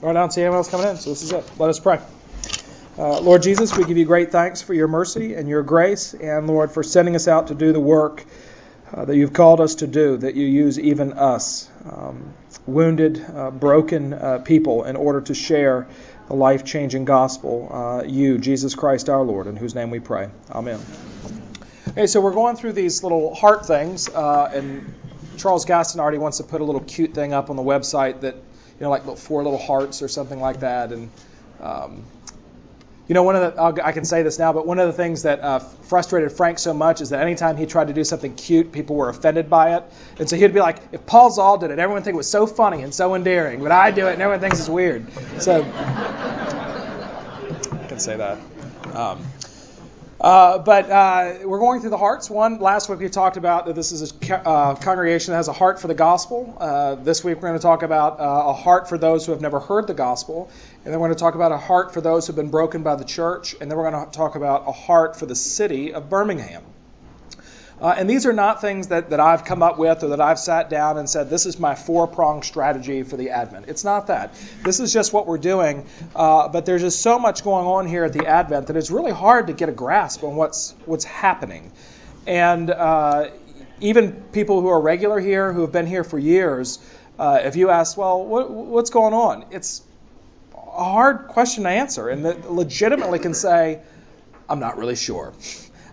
Right now, see anyone else coming in, so this is it. Let us pray. Uh, Lord Jesus, we give you great thanks for your mercy and your grace, and Lord, for sending us out to do the work uh, that you've called us to do, that you use even us, um, wounded, uh, broken uh, people, in order to share the life changing gospel, uh, you, Jesus Christ our Lord, in whose name we pray. Amen. Okay, so we're going through these little heart things, uh, and Charles Gaston already wants to put a little cute thing up on the website that, you know, like four little hearts or something like that. And, um, you know, one of the, I'll, i can say this now, but one of the things that uh, frustrated Frank so much is that anytime he tried to do something cute, people were offended by it. And so he'd be like, if Paul Zahl did it, everyone would think it was so funny and so endearing, but I do it and everyone thinks it's weird. So, I can say that. Um, uh, but uh, we're going through the hearts. One last week we talked about that this is a uh, congregation that has a heart for the gospel. Uh, this week we're going to talk about uh, a heart for those who have never heard the gospel, and then we're going to talk about a heart for those who have been broken by the church, and then we're going to talk about a heart for the city of Birmingham. Uh, and these are not things that, that I've come up with or that I've sat down and said, this is my four pronged strategy for the Advent. It's not that. This is just what we're doing. Uh, but there's just so much going on here at the Advent that it's really hard to get a grasp on what's, what's happening. And uh, even people who are regular here, who have been here for years, uh, if you ask, well, what, what's going on? It's a hard question to answer, and that legitimately can say, I'm not really sure.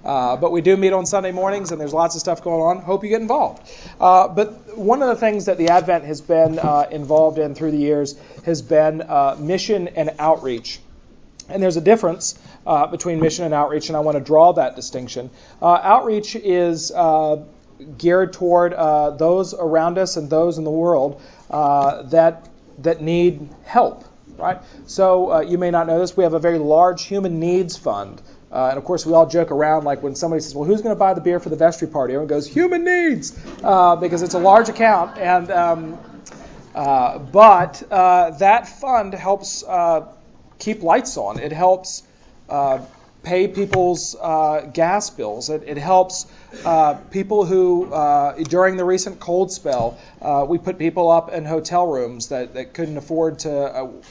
Uh, but we do meet on Sunday mornings, and there's lots of stuff going on. Hope you get involved. Uh, but one of the things that the Advent has been uh, involved in through the years has been uh, mission and outreach. And there's a difference uh, between mission and outreach, and I want to draw that distinction. outreach is geared toward those around us and those in the world that that need help. Right. So you may not know this. We have a very large human needs fund. Uh, and of course, we all joke around like when somebody says, "Well, who's going to buy the beer for the vestry party?" Everyone goes, "Human needs," uh, because it's a large account. And um, uh, but uh, that fund helps uh, keep lights on. It helps uh, pay people's gas bills. It, it helps people who, during the recent cold spell, we put people up in hotel rooms that, that couldn't afford to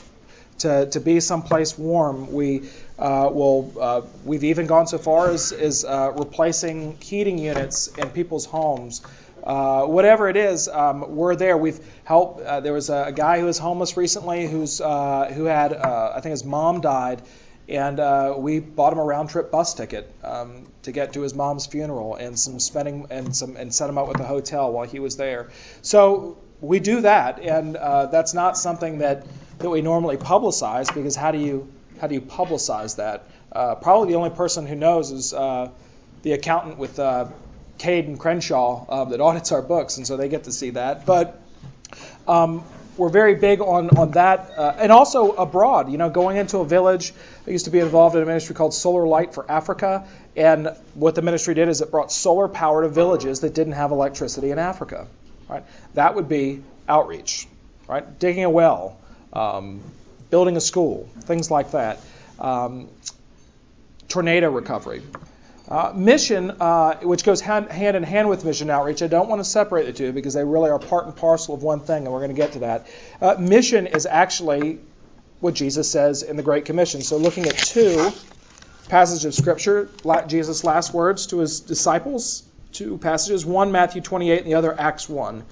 to, to be someplace warm. We uh, will, uh, we've even gone so far as, as uh, replacing heating units in people's homes. Uh, whatever it is, um, we're there. We've helped. Uh, there was a, a, guy who was homeless recently, who's uh, who had, I think his mom died, and we bought him a round trip bus ticket um, to get to his mom's funeral, and some spending and some and set him up with a hotel while he was there. So we do that, and that's not something that that we normally publicize because how do you how do you publicize that? Uh, probably the only person who knows is uh, the accountant with uh, Cade and Crenshaw uh, that audits our books, and so they get to see that. But um, we're very big on on that, uh, and also abroad. You know, going into a village. I used to be involved in a ministry called Solar Light for Africa, and what the ministry did is it brought solar power to villages that didn't have electricity in Africa. Right, that would be outreach. Right, digging a well, um, building a school, things like that. Um, tornado recovery. Uh, mission, uh, which goes hand, hand, in hand with mission outreach, I don't want to separate the two because they really are part and parcel of one thing, and we're going to get to that. Uh, mission is actually what Jesus says in the Great Commission. So, looking at two passages of Scripture, Jesus' last words to his disciples, two passages, one Matthew 28 and the other Acts 1.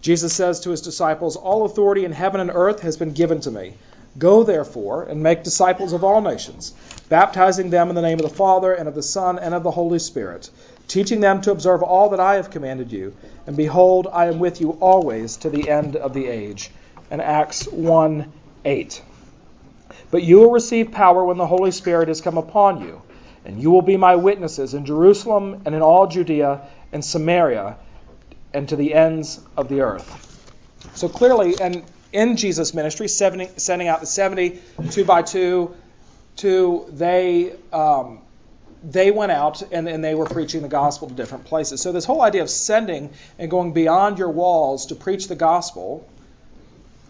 Jesus says to his disciples, All authority in heaven and earth has been given to me. Go therefore and make disciples of all nations, baptizing them in the name of the Father and of the Son and of the Holy Spirit, teaching them to observe all that I have commanded you. And behold, I am with you always to the end of the age. And Acts 1 8. But you will receive power when the Holy Spirit has come upon you, and you will be my witnesses in Jerusalem and in all Judea and Samaria and to the ends of the earth. So clearly, and in Jesus' ministry, 70, sending out the 70, two by two, two they um, they went out and, and they were preaching the gospel to different places. So this whole idea of sending and going beyond your walls to preach the gospel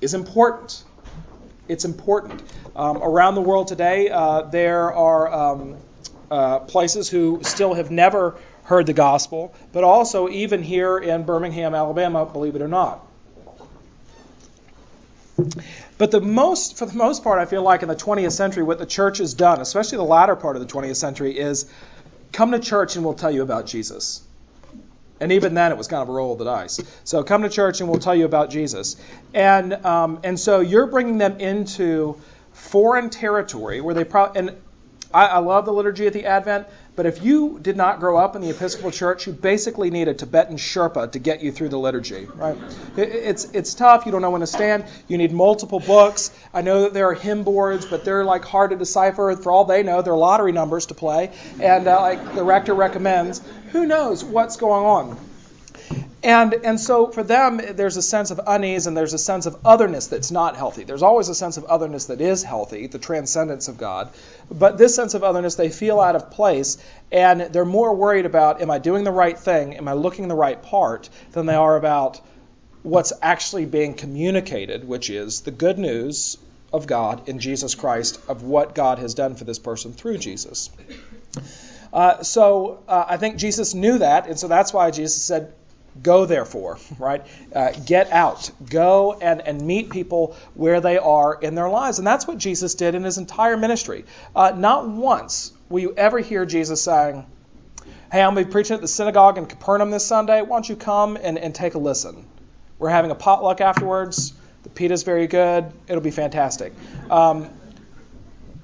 is important. It's important. Um, around the world today, uh, there are um, uh, places who still have never heard the gospel, but also even here in Birmingham, Alabama, believe it or not. But the most, for the most part, I feel like in the 20th century, what the church has done, especially the latter part of the 20th century, is come to church and we'll tell you about Jesus. And even then, it was kind of a roll of the dice. So come to church and we'll tell you about Jesus. And um, and so you're bringing them into foreign territory where they probably and I, I love the liturgy at the Advent, but if you did not grow up in the Episcopal Church, you basically need a Tibetan Sherpa to get you through the liturgy, right? It's it's tough. You don't know when to stand. You need multiple books. I know that there are hymn boards, but they're like hard to decipher. For all they know, they're lottery numbers to play, and uh, like the rector recommends, who knows what's going on? And, and so for them, there's a sense of unease and there's a sense of otherness that's not healthy. There's always a sense of otherness that is healthy, the transcendence of God. But this sense of otherness, they feel out of place and they're more worried about, am I doing the right thing? Am I looking the right part? than they are about what's actually being communicated, which is the good news of God in Jesus Christ, of what God has done for this person through Jesus. Uh, so uh, I think Jesus knew that, and so that's why Jesus said, Go therefore, right? Uh, get out. Go and, and meet people where they are in their lives. And that's what Jesus did in his entire ministry. Uh, not once will you ever hear Jesus saying, Hey, I'm going to be preaching at the synagogue in Capernaum this Sunday. Why don't you come and, and take a listen? We're having a potluck afterwards. The pita's very good. It'll be fantastic. Um,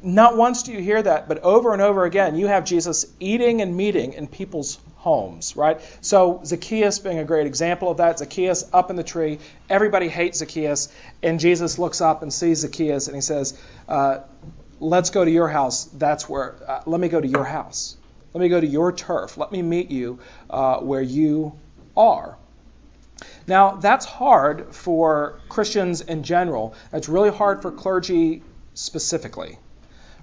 not once do you hear that, but over and over again, you have Jesus eating and meeting in people's homes, right? So Zacchaeus being a great example of that. Zacchaeus up in the tree. Everybody hates Zacchaeus, and Jesus looks up and sees Zacchaeus, and he says, uh, "Let's go to your house. That's where. Uh, let me go to your house. Let me go to your turf. Let me meet you uh, where you are." Now, that's hard for Christians in general. That's really hard for clergy specifically,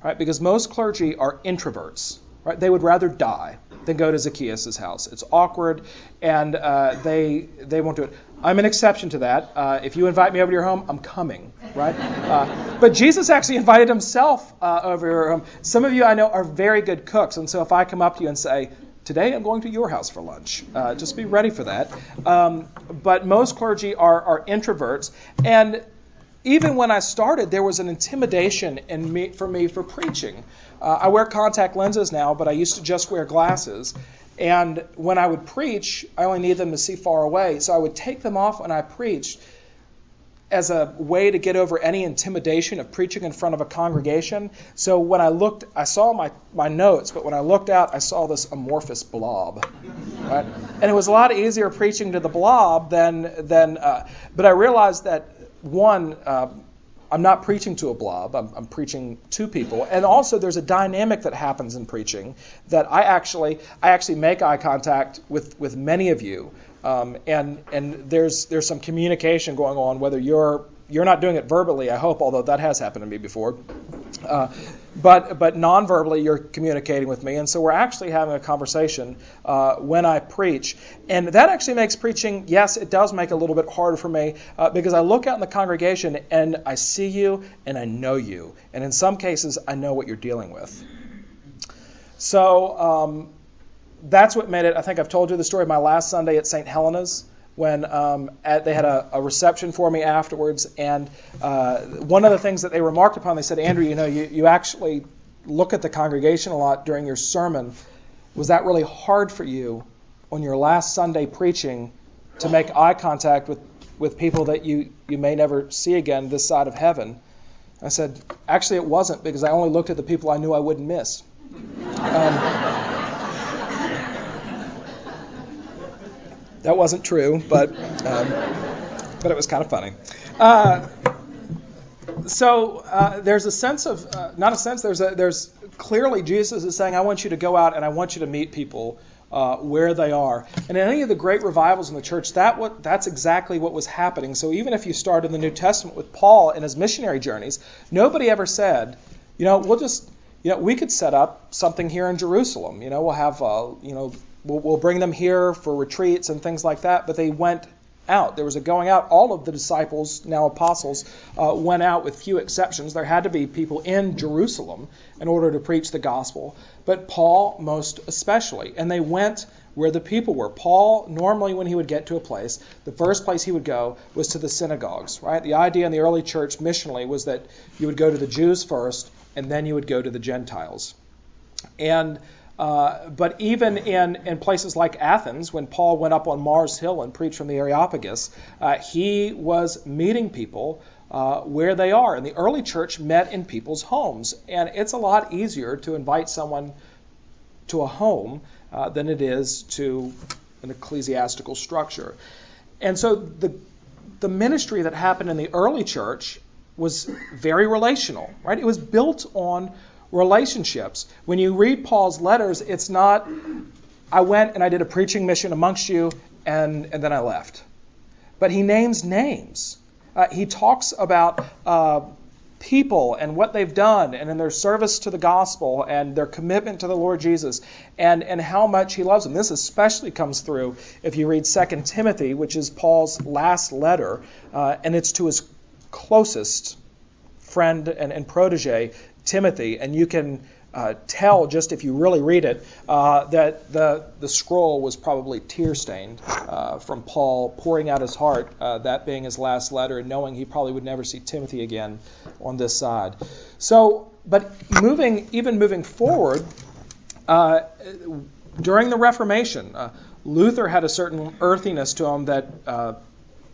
right? Because most clergy are introverts, right? They would rather die than go to Zacchaeus' house. It's awkward, and uh, they they won't do it. I'm an exception to that. Uh, if you invite me over to your home, I'm coming, right? Uh, but Jesus actually invited himself uh, over your home. Some of you I know are very good cooks, and so if I come up to you and say, Today I'm going to your house for lunch. Uh, just be ready for that. Um, but most clergy are, are introverts, and even when I started, there was an intimidation in me, for me for preaching. Uh, I wear contact lenses now, but I used to just wear glasses. And when I would preach, I only needed them to see far away. So I would take them off when I preached as a way to get over any intimidation of preaching in front of a congregation. So when I looked, I saw my, my notes, but when I looked out, I saw this amorphous blob. Right? And it was a lot easier preaching to the blob than, than uh, but I realized that one, uh, I'm not preaching to a blob. I'm, I'm, preaching to people, and also there's a dynamic that happens in preaching that I actually I actually make eye contact with with many of you, um, and and there's there's some communication going on whether you're you're not doing it verbally, I hope, although that has happened to me before. Uh, but but non-verbally, you're communicating with me, and so we're actually having a conversation uh, when I preach, and that actually makes preaching. Yes, it does make it a little bit harder for me uh, because I look out in the congregation and I see you and I know you, and in some cases, I know what you're dealing with. So. Um, that's what made it. I think I've told you the story of my last Sunday at St. Helena's when um, at, they had a, a, reception for me afterwards. And uh, one of the things that they remarked upon, they said, Andrew, you know, you, you actually look at the congregation a lot during your sermon. Was that really hard for you on your last Sunday preaching to make eye contact with, with people that you, you may never see again this side of heaven? I said, actually, it wasn't because I only looked at the people I knew I wouldn't miss. Um, That wasn't true, but um, but it was kind of funny. Uh, so uh, there's a sense of uh, not a sense. There's a there's clearly Jesus is saying, I want you to go out and I want you to meet people. Uh, where they are. And in any of the great revivals in the church, that what that's exactly what was happening. So even if you start in the New Testament with Paul and his missionary journeys, nobody ever said, you know, we'll just, you know, we could set up something here in Jerusalem. You know, we'll have, uh, you know, We'll, we'll bring them here for retreats and things like that. But they went out. There was a going out. All of the disciples, now apostles, uh, went out with few exceptions. There had to be people in Jerusalem in order to preach the gospel, but Paul most especially. And they went where the people were. Paul, normally when he would get to a place, the first place he would go was to the synagogues, right? The idea in the early church missionally was that you would go to the Jews first, and then you would go to the Gentiles. And uh, but even in, in places like Athens, when Paul went up on Mars Hill and preached from the Areopagus, uh, he was meeting people uh, where they are. And the early church met in people's homes. And it's a lot easier to invite someone to a home uh, than it is to an ecclesiastical structure. And so the, the ministry that happened in the early church was very relational, right? It was built on relationships. When you read Paul's letters, it's not, I went and I did a preaching mission amongst you and, and then I left. But he names names. Uh, he talks about uh, people and what they've done and in their service to the gospel and their commitment to the Lord Jesus and, and how much he loves them. This especially comes through if you read 2 Timothy, which is Paul's last letter, uh, and it's to his closest friend and, and protege, Timothy, and you can uh, tell just if you really read it uh, that the, the scroll was probably tear stained uh, from Paul pouring out his heart, uh, that being his last letter, and knowing he probably would never see Timothy again on this side. So, but moving, even moving forward, uh, during the Reformation, uh, Luther had a certain earthiness to him that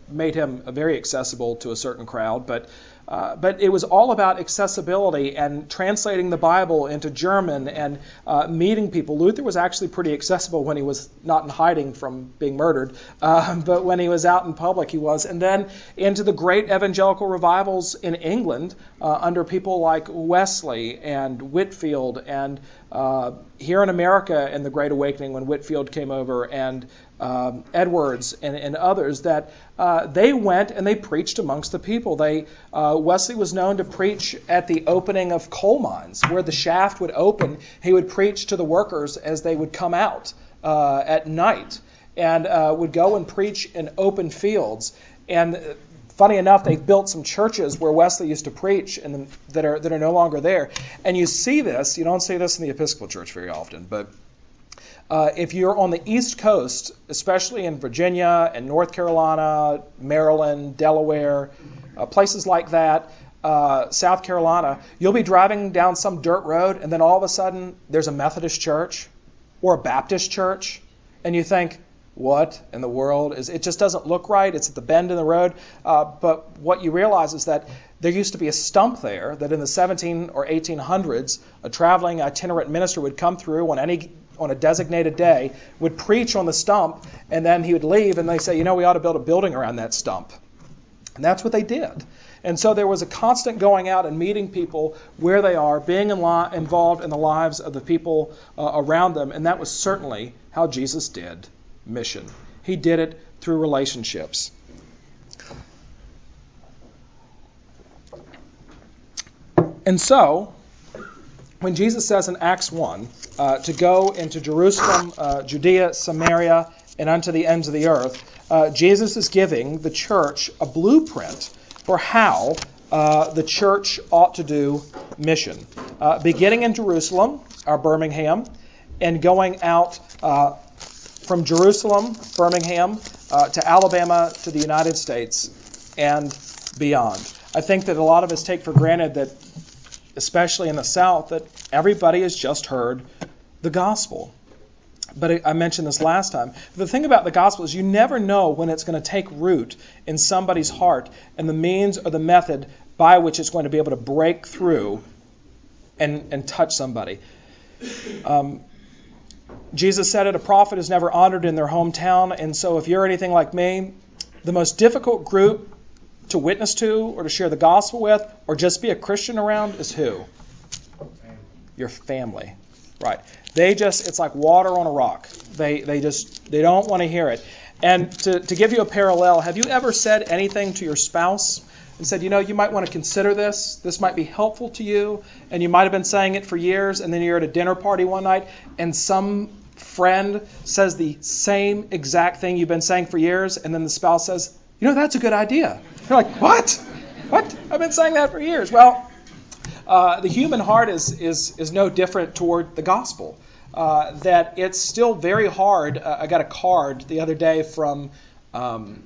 made him very accessible to a certain crowd, but uh, but it was all about accessibility and translating the Bible into German and uh, meeting people. Luther was actually pretty accessible when he was not in hiding from being murdered, uh, but when he was out in public, he was. And then into the great evangelical revivals in England uh, under people like Wesley and Whitefield and uh, here in America in the Great Awakening when Whitefield came over, and um, Edwards and, and, others, that uh, they went and they preached amongst the people. They, uh, Wesley was known to preach at the opening of coal mines, where the shaft would open. He would preach to the workers as they would come out uh, at night, and uh, would go and preach in open fields. And funny enough, they've built some churches where Wesley used to preach, and that are that are no longer there. And you see this. You don't see this in the Episcopal Church very often, but uh, if you're on the East Coast, especially in Virginia and North Carolina, Maryland, Delaware, uh, places like that, uh, South Carolina, you'll be driving down some dirt road, and then all of a sudden there's a Methodist church or a Baptist church, and you think, what in the world is it just doesn't look right it's at the bend in the road uh, but what you realize is that there used to be a stump there that in the 17 or 1800s a traveling itinerant minister would come through on any on a designated day, would preach on the stump, and then he would leave, and they say, you know, we ought to build a building around that stump. And that's what they did. And so there was a constant going out and meeting people where they are, being in li- involved in the lives of the people uh, around them, and that was certainly how Jesus did mission. He did it through relationships. And so, when Jesus says in Acts 1 uh, to go into Jerusalem, uh, Judea, Samaria, and unto the ends of the earth, uh, Jesus is giving the church a blueprint for how uh, the church ought to do mission. Uh, beginning in Jerusalem, our Birmingham, and going out uh, from Jerusalem, Birmingham, to Alabama, to the United States, and beyond. I think that a lot of us take for granted that especially in the South, that everybody has just heard the gospel. But I mentioned this last time. The thing about the gospel is you never know when it's going to take root in somebody's heart and the means or the method by which it's going to be able to break through and, and touch somebody. Um, Jesus said it, a prophet is never honored in their hometown. And so if you're anything like me, the most difficult group to witness to or to share the gospel with or just be a Christian around is who? Your family. Right. They just it's like water on a rock. They they just they don't want to hear it. And to, to give you a parallel, have you ever said anything to your spouse and said, you know, you might want to consider this. This might be helpful to you. And you might have been saying it for years, and then you're at a dinner party one night, and some friend says the same exact thing you've been saying for years, and then the spouse says, you know, that's a good idea. You're like, what? What? I've been saying that for years. Well, uh, the human heart is, is, is no different toward the gospel. uh, that it's still very hard. Uh, I got a card the other day from um,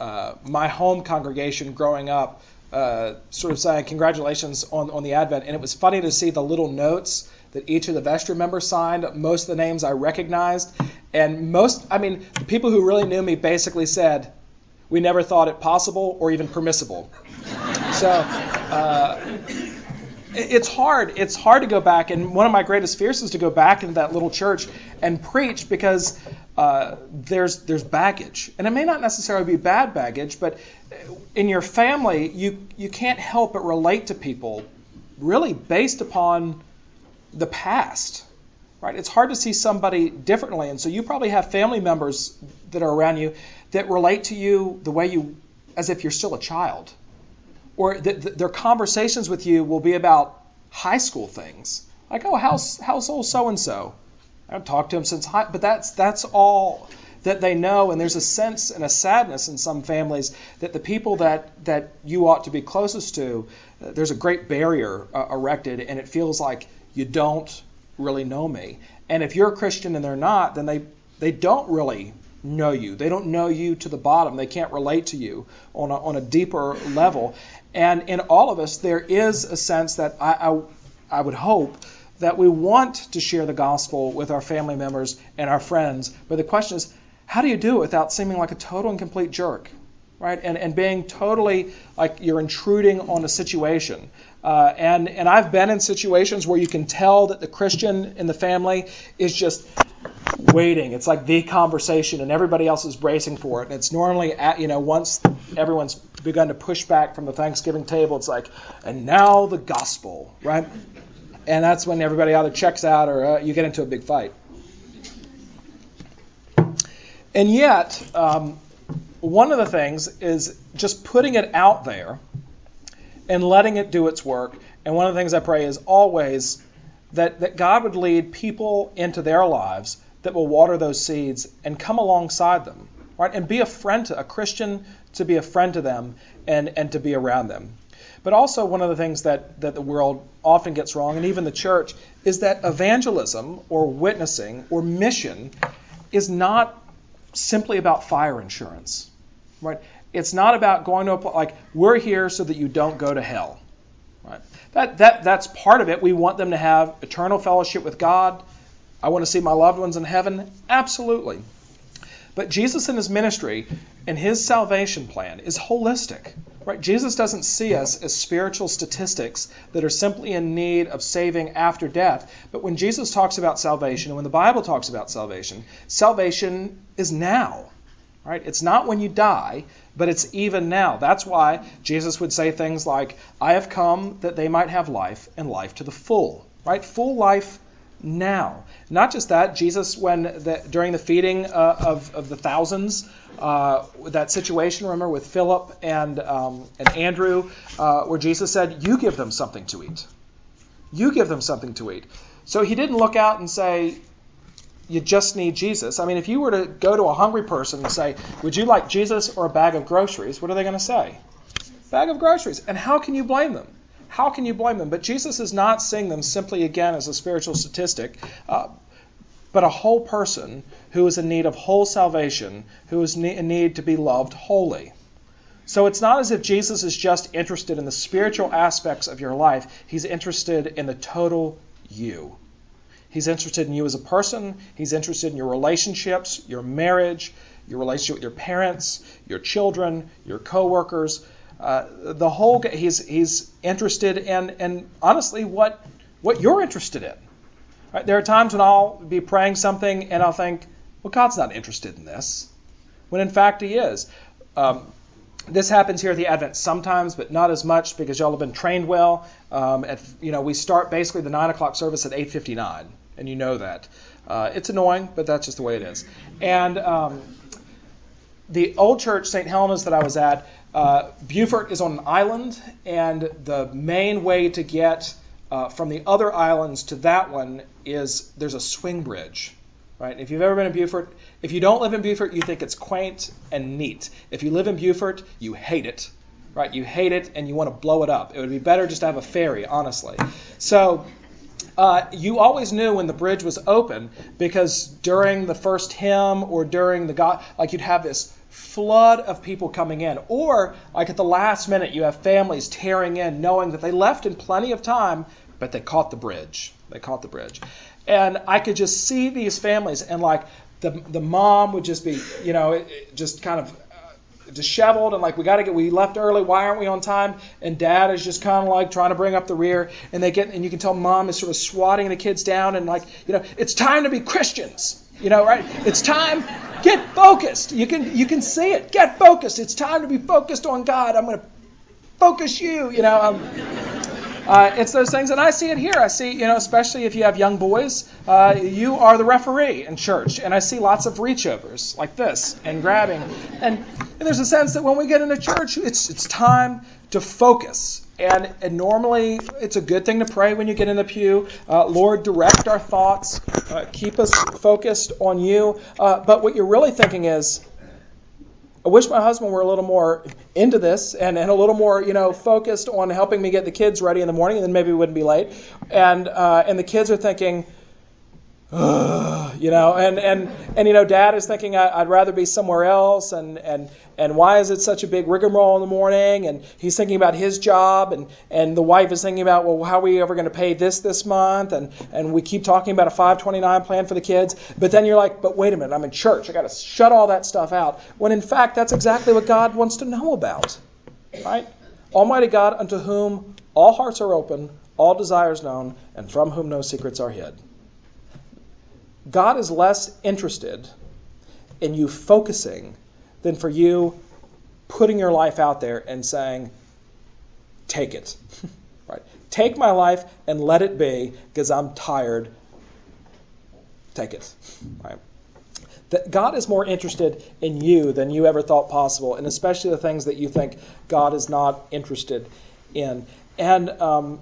uh, my home congregation growing up, uh, sort of saying congratulations on, on the Advent. And it was funny to see the little notes that each of the vestry members signed. Most of the names I recognized. And most, I mean, the people who really knew me basically said, we never thought it possible or even permissible. So uh, it's hard. It's hard to go back, and one of my greatest fears is to go back into that little church and preach because uh, there's there's baggage, and it may not necessarily be bad baggage, but in your family, you you can't help but relate to people, really based upon the past, right? It's hard to see somebody differently, and so you probably have family members that are around you that relate to you the way you, as if you're still a child or th- th- their conversations with you will be about high school things. Like, oh, how's how's old so and so? I haven't talked to him since high, but that's that's all that they know. And there's a sense and a sadness in some families that the people that that you ought to be closest to, uh, there's a great barrier uh, erected, and it feels like you don't really know me. And if you're a Christian and they're not, then they they don't really know you. They don't know you to the bottom. They can't relate to you on a, on a deeper level. And in all of us, there is a sense that I, I, I would hope that we want to share the gospel with our family members and our friends. But the question is, how do you do it without seeming like a total and complete jerk? Right? And, and being totally like you're intruding on a situation. Uh, and, and I've been in situations where you can tell that the Christian in the family is just waiting. It's like the conversation, and everybody else is bracing for it. And it's normally, at, you know, once everyone's begun to push back from the Thanksgiving table, it's like, and now the gospel, right? And that's when everybody either checks out or uh, you get into a big fight. And yet, um, one of the things is just putting it out there and letting it do its work. And one of the things I pray is always that, that God would lead people into their lives that will water those seeds and come alongside them, right? And be a friend to a Christian to be a friend to them and, and to be around them. But also one of the things that, that the world often gets wrong, and even the church, is that evangelism or witnessing or mission is not simply about fire insurance. Right? It's not about going to a like we're here so that you don't go to hell. Right? That that that's part of it. We want them to have eternal fellowship with God I want to see my loved ones in heaven? Absolutely. But Jesus in his ministry and his salvation plan is holistic. Right? Jesus doesn't see us as spiritual statistics that are simply in need of saving after death. But when Jesus talks about salvation and when the Bible talks about salvation, salvation is now. Right? It's not when you die, but it's even now. That's why Jesus would say things like, I have come that they might have life and life to the full. Right? Full life now. Not just that, Jesus, when the, during the feeding uh, of, of the thousands, uh, that situation, remember, with Philip and, um, and Andrew, uh, where Jesus said, You give them something to eat. You give them something to eat. So he didn't look out and say, You just need Jesus. I mean, if you were to go to a hungry person and say, Would you like Jesus or a bag of groceries? What are they going to say? Bag of groceries. And how can you blame them? how can you blame them? But Jesus is not seeing them simply again as a spiritual statistic, uh, but a whole person who is in need of whole salvation, who is in need to be loved wholly. So it's not as if Jesus is just interested in the spiritual aspects of your life, he's interested in the total you. He's interested in you as a person, he's interested in your relationships, your marriage, your relationship with your parents, your children, your coworkers, uh, the whole he's he's interested in and honestly what what you're interested in. Right? There are times when I'll be praying something and I'll think, well, God's not interested in this, when in fact He is. Um, this happens here at the Advent sometimes, but not as much because y'all have been trained well. Um, at, you know, we start basically the nine o'clock service at 8:59, and you know that. Uh, it's annoying, but that's just the way it is. And um, the old church, St. Helena's, that I was at, uh, Beaufort is on an island, and the main way to get uh, from the other islands to that one is there's a swing bridge. Right? If you've ever been in Beaufort, if you don't live in Beaufort, you think it's quaint and neat. If you live in Beaufort, you hate it. Right? You hate it and you want to blow it up. It would be better just to have a ferry, honestly. So uh, you always knew when the bridge was open because during the first hymn or during the God, like you'd have this flood of people coming in. Or, like at the last minute, you have families tearing in knowing that they left in plenty of time, but they caught the bridge. They caught the bridge. And I could just see these families, and like the, the mom would just be, you know, just kind of disheveled and like we got to get we left early. Why aren't we on time? And dad is just kind of like trying to bring up the rear. And they get and you can tell mom is sort of swatting the kids down and like you know it's time to be christians you know right? It's time get focused. You can you can see it. Get focused. It's time to be focused on god. I'm going to focus you you know um, uh, it's those things, and I see it here. I see, you know, especially if you have young boys, uh, you are the referee in church, and I see lots of reachovers like this and grabbing, and, and there's a sense that when we get into church, it's it's time to focus. And, and normally, it's a good thing to pray when you get in the pew. Uh, Lord, direct our thoughts, uh, keep us focused on you. Uh, but what you're really thinking is, I wish my husband were a little more into this and, and a little more, you know, focused on helping me get the kids ready in the morning, and then maybe we wouldn't be late. And uh, and the kids are thinking, you know, and, and, and, you know, dad is thinking I'd rather be somewhere else, and, and, and why is it such a big rigmarole in the morning? And he's thinking about his job, and, and the wife is thinking about, well, how are we ever going to pay this this month? And, and we keep talking about a 529 plan for the kids, but then you're like, but wait a minute, I'm in church. I got to shut all that stuff out. When in fact, that's exactly what God wants to know about, right? Almighty God, unto whom all hearts are open, all desires known, and from whom no secrets are hid. God is less interested in you focusing than for you putting your life out there and saying, take it. right? Take my life and let it be because I'm tired. Take it. Right? That God is more interested in you than you ever thought possible, and especially the things that you think God is not interested in. And um,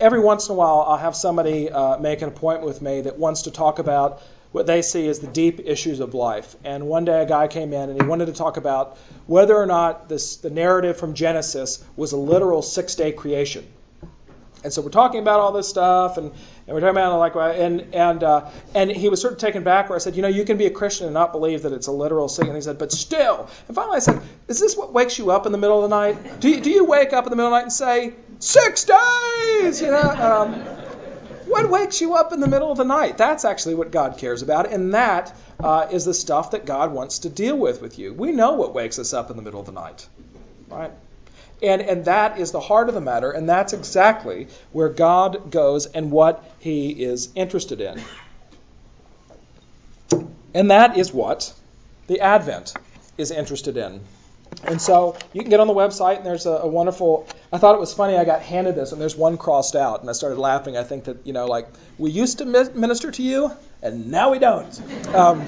every once in a while, I'll have somebody uh, make an appointment with me that wants to talk about what they see as the deep issues of life. And one day, a guy came in and he wanted to talk about whether or not this, the narrative from Genesis was a literal six day creation. And so we're talking about all this stuff, and, and we're talking about like, and and uh, and he was sort of taken back where I said, you know, you can be a Christian and not believe that it's a literal thing. And he said, but still. And finally, I said, is this what wakes you up in the middle of the night? Do you, do you wake up in the middle of the night and say, six days? You know, um, what wakes you up in the middle of the night? That's actually what God cares about, and that uh, is the stuff that God wants to deal with with you. We know what wakes us up in the middle of the night, right? And, and that is the heart of the matter, and that's exactly where God goes and what he is interested in. And that is what the Advent is interested in. And so you can get on the website, and there's a, a, wonderful. I thought it was funny. I got handed this, and there's one crossed out, and I started laughing. I think that you know, like we used to minister to you, and now we don't. Um,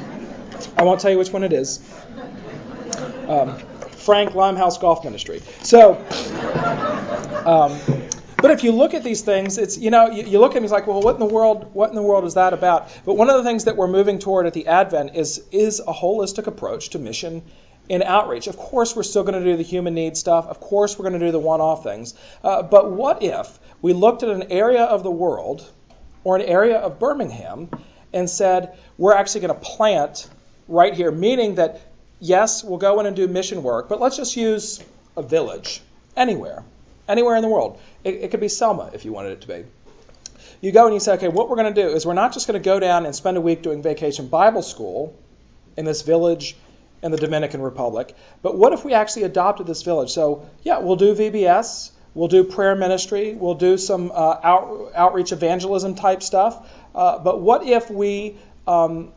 I won't tell you which one it is. Um, Frank Limehouse Golf Ministry. So, um, but if you look at these things, it's you know you, you look at them, it's like, well, what in the world? What in the world is that about? But one of the things that we're moving toward at the Advent is is a holistic approach to mission and outreach. Of course, we're still going to do the human needs stuff. Of course, we're going to do the one-off things. Uh, but what if we looked at an area of the world or an area of Birmingham and said, we're actually going to plant right here, meaning that yes, we'll go in and do mission work, but let's just use a village anywhere, anywhere in the world. It, it could be Selma if you wanted it to be. You go and you say, okay, what we're going to do is we're not just going to go down and spend a week doing vacation Bible school in this village in the Dominican Republic, but what if we actually adopted this village? So, yeah, we'll do VBS, we'll do prayer ministry, we'll do some uh, out, outreach evangelism type stuff, uh, but what if we um,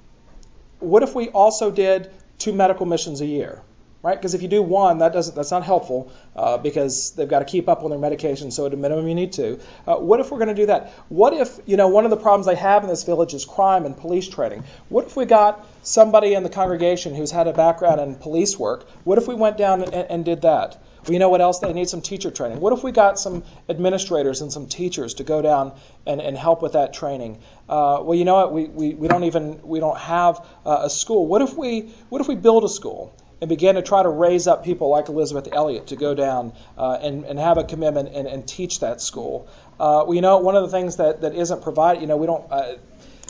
what if we also did two medical missions a year, right? Because if you do one, that doesn't that's not helpful uh, because they've got to keep up on their medication. So at a minimum, you need to. Uh, what if we're going to do that? What if you know one of the problems they have in this village is crime and police training? What if we got somebody in the congregation who's had a background in police work? What if we went down and, and did that? You know what else? They need some teacher training. What if we got some administrators and some teachers to go down and, and help with that training? Uh, well, you know what? We, we, we don't even we don't have uh, a school. What if we what if we build a school? And began to try to raise up people like Elisabeth Elliot to go down uh, and, and have a commitment and, and teach that school. Uh, you know, one of the things that, that isn't provided, you know, we don't. Uh,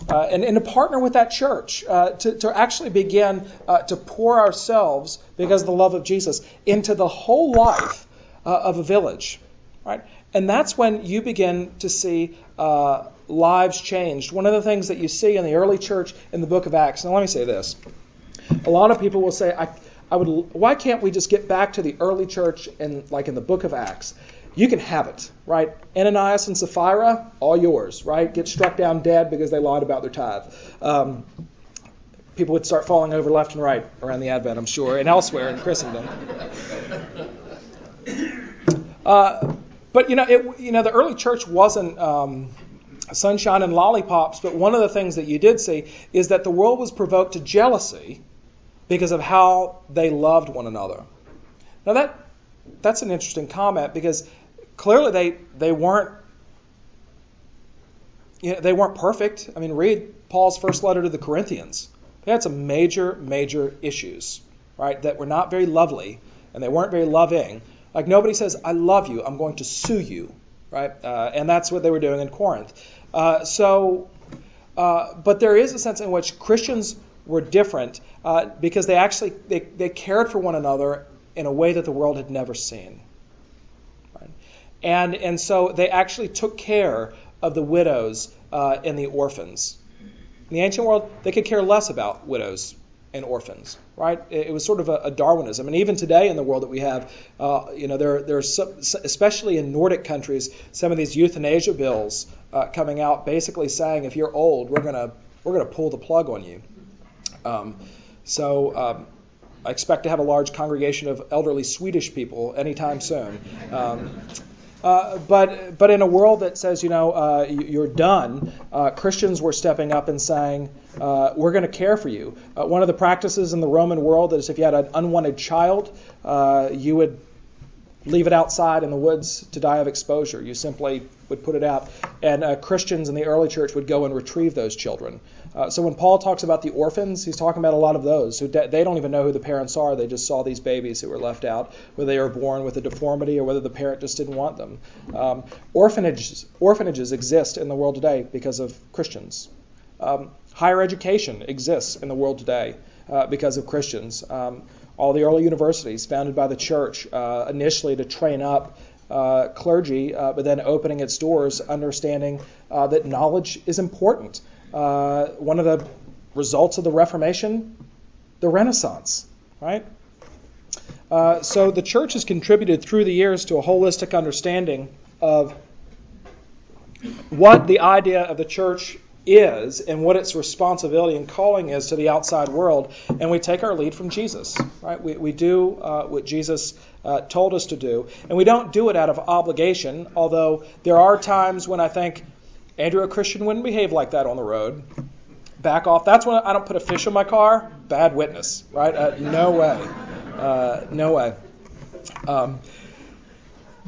uh, and, and, to partner with that church uh, to, to actually begin uh, to pour ourselves, because of the love of Jesus, into the whole life uh, of a village, right? And that's when you begin to see uh, lives changed. One of the things that you see in the early church in the book of Acts. Now, let me say this: a lot of people will say, I, I would, why can't we just get back to the early church and like in the book of Acts? you can have it, right? Ananias and Sapphira, all yours, right? Get struck down dead because they lied about their tithe. Um, people would start falling over left and right around the Advent, I'm sure, and elsewhere in Christendom. Uh, but you know, it, you know, the early church wasn't um, sunshine and lollipops. But one of the things that you did see is that the world was provoked to jealousy because of how they loved one another. Now that that's an interesting comment because clearly they they weren't you know, they weren't perfect. I mean, read Paul's first letter to the Corinthians. They had some major major issues, right? That were not very lovely and they weren't very loving. Like nobody says, "I love you. I'm going to sue you," right? Uh, and that's what they were doing in Corinth. Uh, so, uh, but there is a sense in which Christians were different uh, because they actually they, they cared for one another in a way that the world had never seen. And, and so they actually took care of the widows uh, and the orphans. In the ancient world, they could care less about widows and orphans, right? It, it was sort of a, a, Darwinism. And even today in the world that we have, uh, you know, there, there's some, especially in Nordic countries, some of these euthanasia bills uh, coming out basically saying if you're old, we're gonna we're gonna pull the plug on you. Um, so um, I expect to have a large congregation of elderly Swedish people anytime soon. Um, uh, but but in a world that says you know uh, you're done, uh, Christians were stepping up and saying uh, we're going to care for you. Uh, one of the practices in the Roman world is if you had an unwanted child, you would leave it outside in the woods to die of exposure. You simply would put it out, and Christians in the early church would go and retrieve those children. Uh, so when Paul talks about the orphans, he's talking about a lot of those who de- they don't even know who the parents are. They just saw these babies who were left out, whether they were born with a deformity or whether the parent just didn't want them. Um, orphanages, orphanages exist in the world today because of Christians. Um, higher education exists in the world today uh, because of Christians. Um, all the early universities founded by the church uh, initially to train up uh, clergy, uh, but then opening its doors, understanding uh, that knowledge is important uh, one of the results of the Reformation, the Renaissance, right? Uh, so the church has contributed through the years to a holistic understanding of what the idea of the church is and what its responsibility and calling is to the outside world. And we take our lead from Jesus, right? We, we do uh, what Jesus uh, told us to do. And we don't do it out of obligation, although there are times when I think Andrew, a Christian wouldn't behave like that on the road. Back off. That's when I don't put a fish in my car. Bad witness, right? Uh, no way. Uh, no way. Um,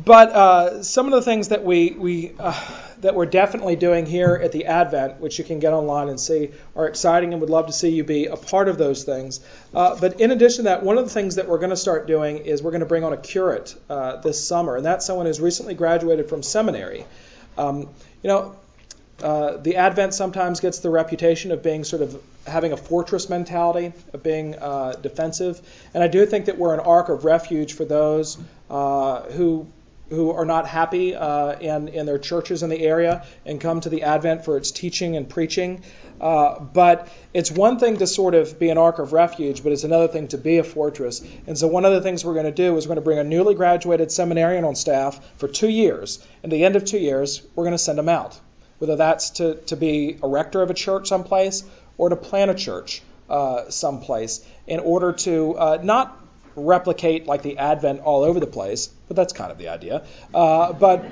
but uh, some of the things that we, we uh, that we're definitely doing here at the Advent, which you can get online and see, are exciting, and would love to see you be a part of those things. Uh, but in addition to that, one of the things that we're going to start doing is we're going to bring on a curate uh, this summer, and that's someone who's recently graduated from seminary. Um, you know, uh, the Advent sometimes gets the reputation of being sort of having a fortress mentality, of being uh, defensive. And I do think that we're an ark of refuge for those uh, who who are not happy uh, in, in their churches in the area and come to the Advent for its teaching and preaching. Uh, but it's one thing to sort of be an ark of refuge, but it's another thing to be a fortress. And so one of the things we're going to do is we're going to bring a newly graduated seminarian on staff for two years. And at the end of two years, we're going to send them out whether that's to, to be a rector of a church someplace or to plant a church uh, someplace in order to uh, not replicate like the Advent all over the place, but that's kind of the idea. Uh, but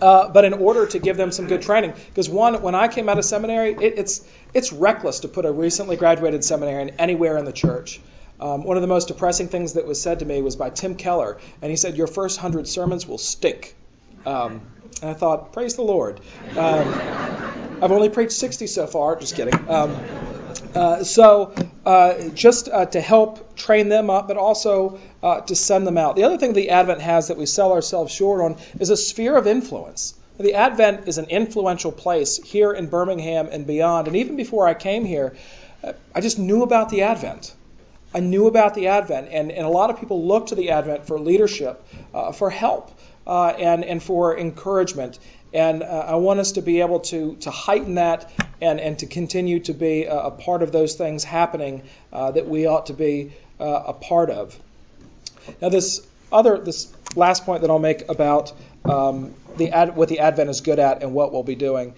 uh, but in order to give them some good training, because one, when I came out of seminary, it, it's it's reckless to put a recently graduated seminarian anywhere in the church. Um, one of the most depressing things that was said to me was by Tim Keller, and he said, "Your first hundred sermons will stink." Um, and I thought, praise the Lord. Um, I've only preached 60 so far. Just kidding. Um, Uh, so, uh, just uh, to help train them up, but also uh, to send them out. The other thing the Advent has that we sell ourselves short on is a sphere of influence. The Advent is an influential place here in Birmingham and beyond. And even before I came here, uh, I just knew about the Advent. I knew about the Advent, and, and a lot of people look to the Advent for leadership, uh, for help, and, and for encouragement. And uh, I want us to be able to, to heighten that and, and to continue to be a, a part of those things happening uh, that we ought to be uh, a part of. Now, this other, this last point that I'll make about um, the ad, what the Advent is good at and what we'll be doing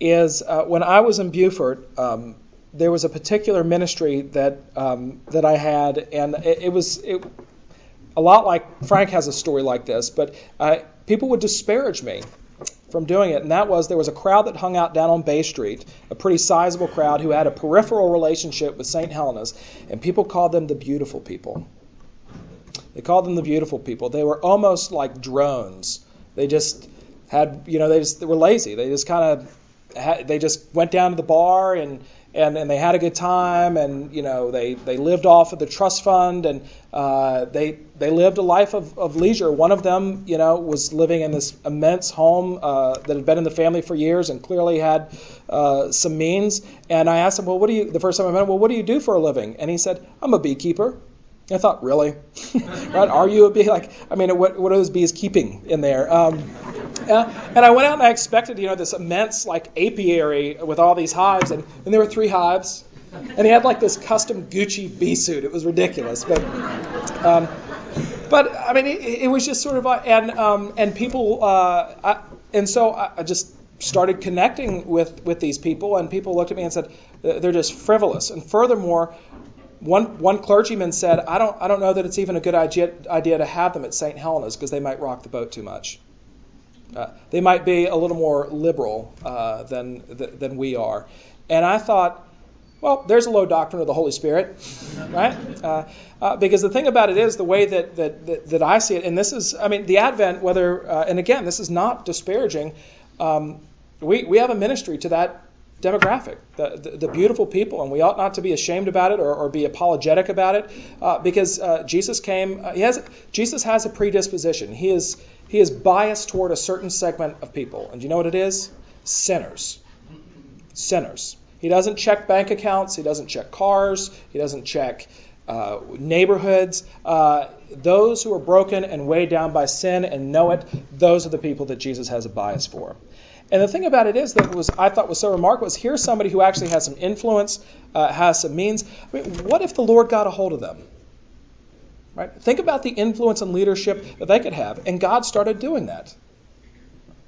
is uh, when I was in Beaufort, um, there was a particular ministry that um, that I had, and it, it was it, a lot like Frank has a story like this, but uh, people would disparage me from doing it, and that was there was a crowd that hung out down on Bay Street, a pretty sizable crowd who had a peripheral relationship with St. Helena's, and people called them the beautiful people. They called them the beautiful people. They were almost like drones. They just had, you know, they just they were lazy. They just kind of, they just went down to the bar and and, and they had a good time and you know they, they lived off of the trust fund and uh, they they lived a life of, of leisure. One of them you know was living in this immense home uh, that had been in the family for years and clearly had uh, some means. And I asked him, well, what do you? The first time I met him, well, what do you do for a living? And he said, I'm a beekeeper. I thought, really? Are you a bee? Like, I mean, what, what are those bees keeping in there? Um, and I went out and I expected, you know, this immense like apiary with all these hives, and, and there were three hives, and he had like this custom Gucci bee suit. It was ridiculous, but. Um, but I mean, it, it, was just sort of, and um, and people, uh, I, and so I just started connecting with with these people, and people looked at me and said they're just frivolous. And furthermore, one one clergyman said, I don't I don't know that it's even a good idea idea to have them at St. Helena's because they might rock the boat too much. Uh, they might be a little more liberal uh, than than we are. And I thought, well, there's a low doctrine of the Holy Spirit, right? Uh, uh, because the thing about it is the way that, that, that, that, I see it, and this is, I mean, the Advent, whether, uh, and again, this is not disparaging. Um, we, we have a ministry to that demographic, the, the, the, beautiful people, and we ought not to be ashamed about it or, or be apologetic about it, uh, because uh, Jesus came. Uh, he has Jesus has a predisposition. He is he is biased toward a certain segment of people, and you know what it is? Sinners. Sinners. He doesn't check bank accounts. He doesn't check cars. He doesn't check uh, neighborhoods. Uh, those who are broken and weighed down by sin and know it, those are the people that Jesus has a bias for. And the thing about it is that was I thought was so remarkable is here's somebody who actually has some influence, uh, has some means. I mean, what if the Lord got a hold of them? Right? Think about the influence and leadership that they could have, and God started doing that.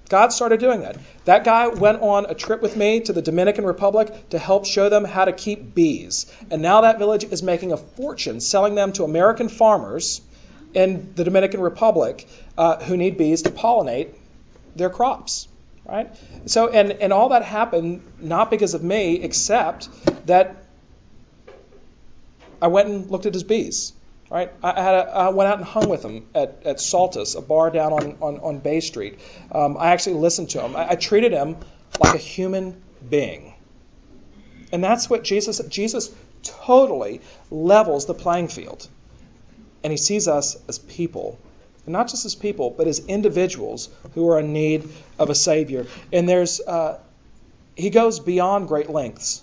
God started doing that. That guy went on a trip with me to the Dominican Republic to help show them how to keep bees. And now that village is making a fortune selling them to American farmers in the Dominican Republic uh, who need bees to pollinate their crops right? So, and, and all that happened not because of me, except that I went and looked at his bees, right? I, had a, I went out and hung with him at, at Saltus, a bar down on, on, on Bay Street. Um, I actually listened to him. I, I treated him like a human being. And that's what Jesus, Jesus totally levels the playing field. And he sees us as people and not just as people, but as individuals who are in need of a Savior. And there's, uh, he goes beyond great lengths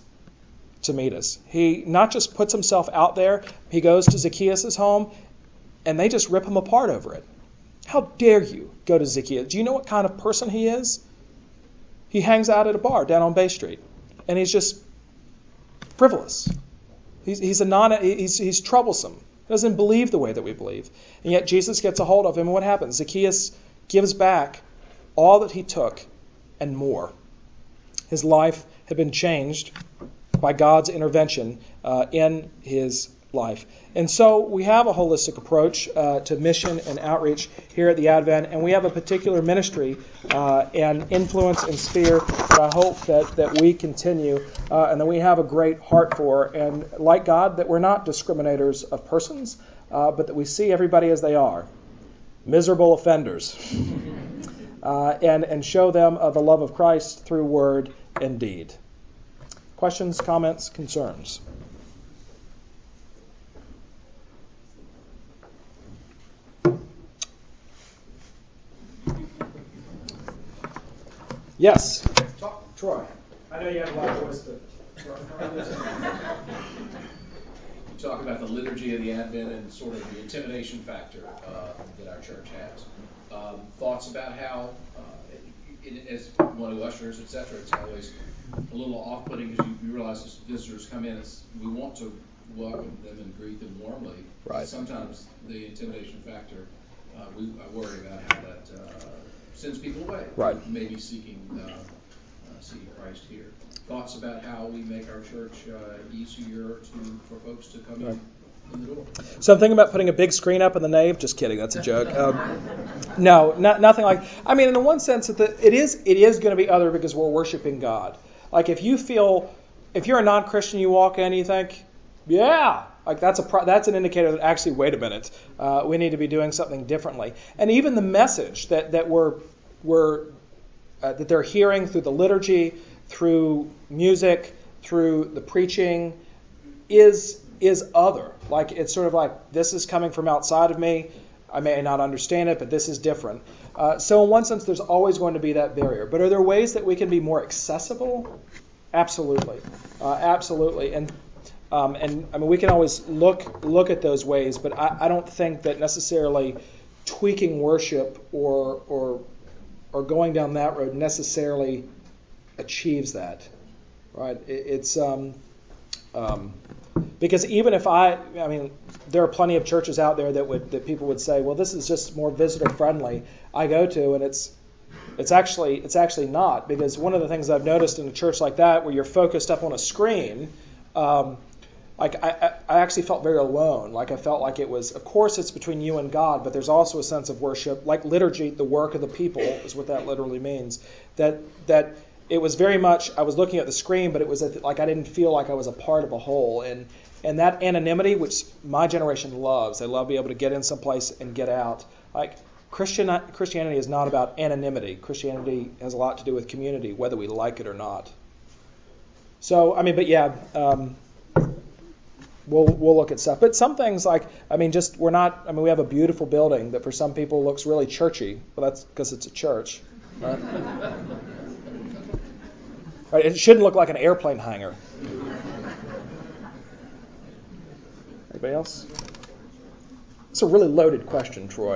to meet us. He not just puts himself out there, he goes to Zacchaeus' home, and they just rip him apart over it. How dare you go to Zacchaeus? Do you know what kind of person he is? He hangs out at a bar down on Bay Street, and he's just frivolous. He's, he's a non, he's, he's troublesome doesn't believe the way that we believe. And yet Jesus gets a hold of him, and what happens? Zacchaeus gives back all that he took and more. His life had been changed by God's intervention uh, in his life. And so we have a holistic approach uh, to mission and outreach here at the Advent, and we have a particular ministry uh, and influence and sphere that I hope that, that we continue uh, and that we have a great heart for. And like God, that we're not discriminators of persons, uh, but that we see everybody as they are miserable offenders. Uh, and, and show them the love of Christ through word and deed. Questions, comments, concerns? Yes. Talk, Troy. I know you have a lot of voice, but. You talk about the liturgy of the Advent and sort of the intimidation factor uh, that our church has. Um, thoughts about how, uh, it, as one who ushers, etc., it's always a little off-putting because you, you realize as visitors come in, it's, we want to welcome them and greet them warmly. Right. Sometimes the intimidation factor, uh, we I worry about how that uh, sends people away. Right. Maybe seeking uh, uh, seeking Christ here. Thoughts about how we make our church uh, easier to for folks to come Right. in, in the door. So I'm thinking about putting a big screen up in the nave. Just kidding, that's a joke. Um, no, not, nothing like. I mean, in the one sense that the, it is it is going to be other because we're worshiping God. Like if you feel, if you're a non-Christian, you walk in, you think, yeah, like that's a pro, that's an indicator that actually, wait a minute, uh, we need to be doing something differently. And even the message that that we're we're uh, that they're hearing through the liturgy, through music, through the preaching, is is other. Like it's sort of like this is coming from outside of me. I may not understand it, but this is different. Uh, so in one sense, there's always going to be that barrier. But are there ways that we can be more accessible? Absolutely, uh, absolutely. And um, and I mean we can always look look at those ways, but I, I don't think that necessarily tweaking worship or or or going down that road necessarily achieves that, right? It, it's um, um, because even if I, I mean, there are plenty of churches out there that would that people would say, well, this is just more visitor friendly. I go to, and it's it's actually it's actually not because one of the things I've noticed in a church like that where you're focused up on a screen. Um, like I, I actually felt very alone. Like I felt like it was, of course, it's between you and God, but there's also a sense of worship, like liturgy, the work of the people is what that literally means. That that it was very much. I was looking at the screen, but it was like I didn't feel like I was a part of a whole. And and that anonymity, which my generation loves, they love being able to get in someplace and get out. Like Christian Christianity is not about anonymity. Christianity has a lot to do with community, whether we like it or not. So I mean, but yeah. Um, we'll we'll look at stuff. But some things like I mean, just we're not. I mean, we have a beautiful building that for some people looks really churchy. Well, that's because it's a church. Right? right? It shouldn't look like an airplane hangar. Anybody else? It's a really loaded question, Troy.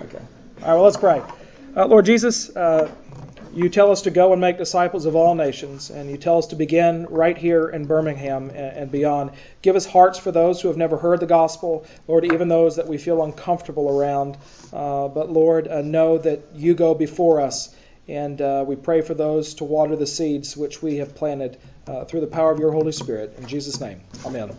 Okay. All right. Well, let's pray. Uh, Lord Jesus. Uh, you tell us to go and make disciples of all nations, and you tell us to begin right here in Birmingham and, beyond. Give us hearts for those who have never heard the gospel, Lord, even those that we feel uncomfortable around. Uh, but Lord, uh, know that you go before us, and uh, we pray for those to water the seeds which we have planted uh, through the power of your Holy Spirit. In Jesus' name, amen.